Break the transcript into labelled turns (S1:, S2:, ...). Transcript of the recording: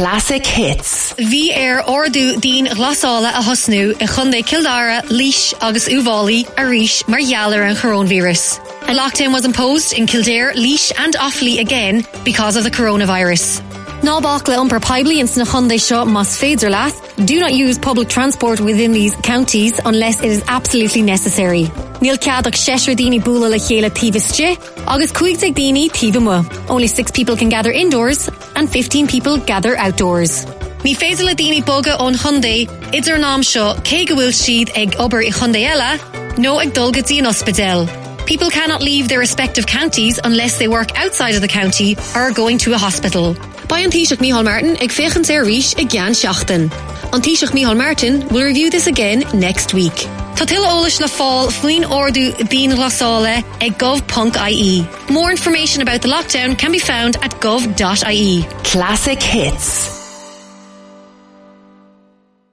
S1: Classic hits.
S2: Bhí ar er orú dín glasála a hosnú i chundé Kildara, Laois agus Uvalí a ríis margheallar an coronavirus. A lockdown was imposed in Kildare, Laois and Offaly again because of the coronavirus. Nábach le umper pibli in sna seo mas féidir leat. Do not use public transport within these counties unless it is absolutely necessary. Níl ceadach séir daoine búla le chéile tíhiste, agus cuaigteag tíh mu. Only six people can gather indoors and 15 people gather outdoors. Ní féidir le boga ón chundé, idir náam seo cé go bhfuil siad ag i chundé nó ag dulgadtí an ospedal. People cannot leave their respective counties unless they work outside of the county or are going to a hospital. By an Taoiseach Micheál Martin ag féchan sé ríis ag gan seachtain. An Taoiseach Micheál Martin will review this again next week. Tá til ólis le fáil faoin orú bín glasále ag gov.ie. More information about the lockdown can be found at gov.ie.
S1: Classic hits.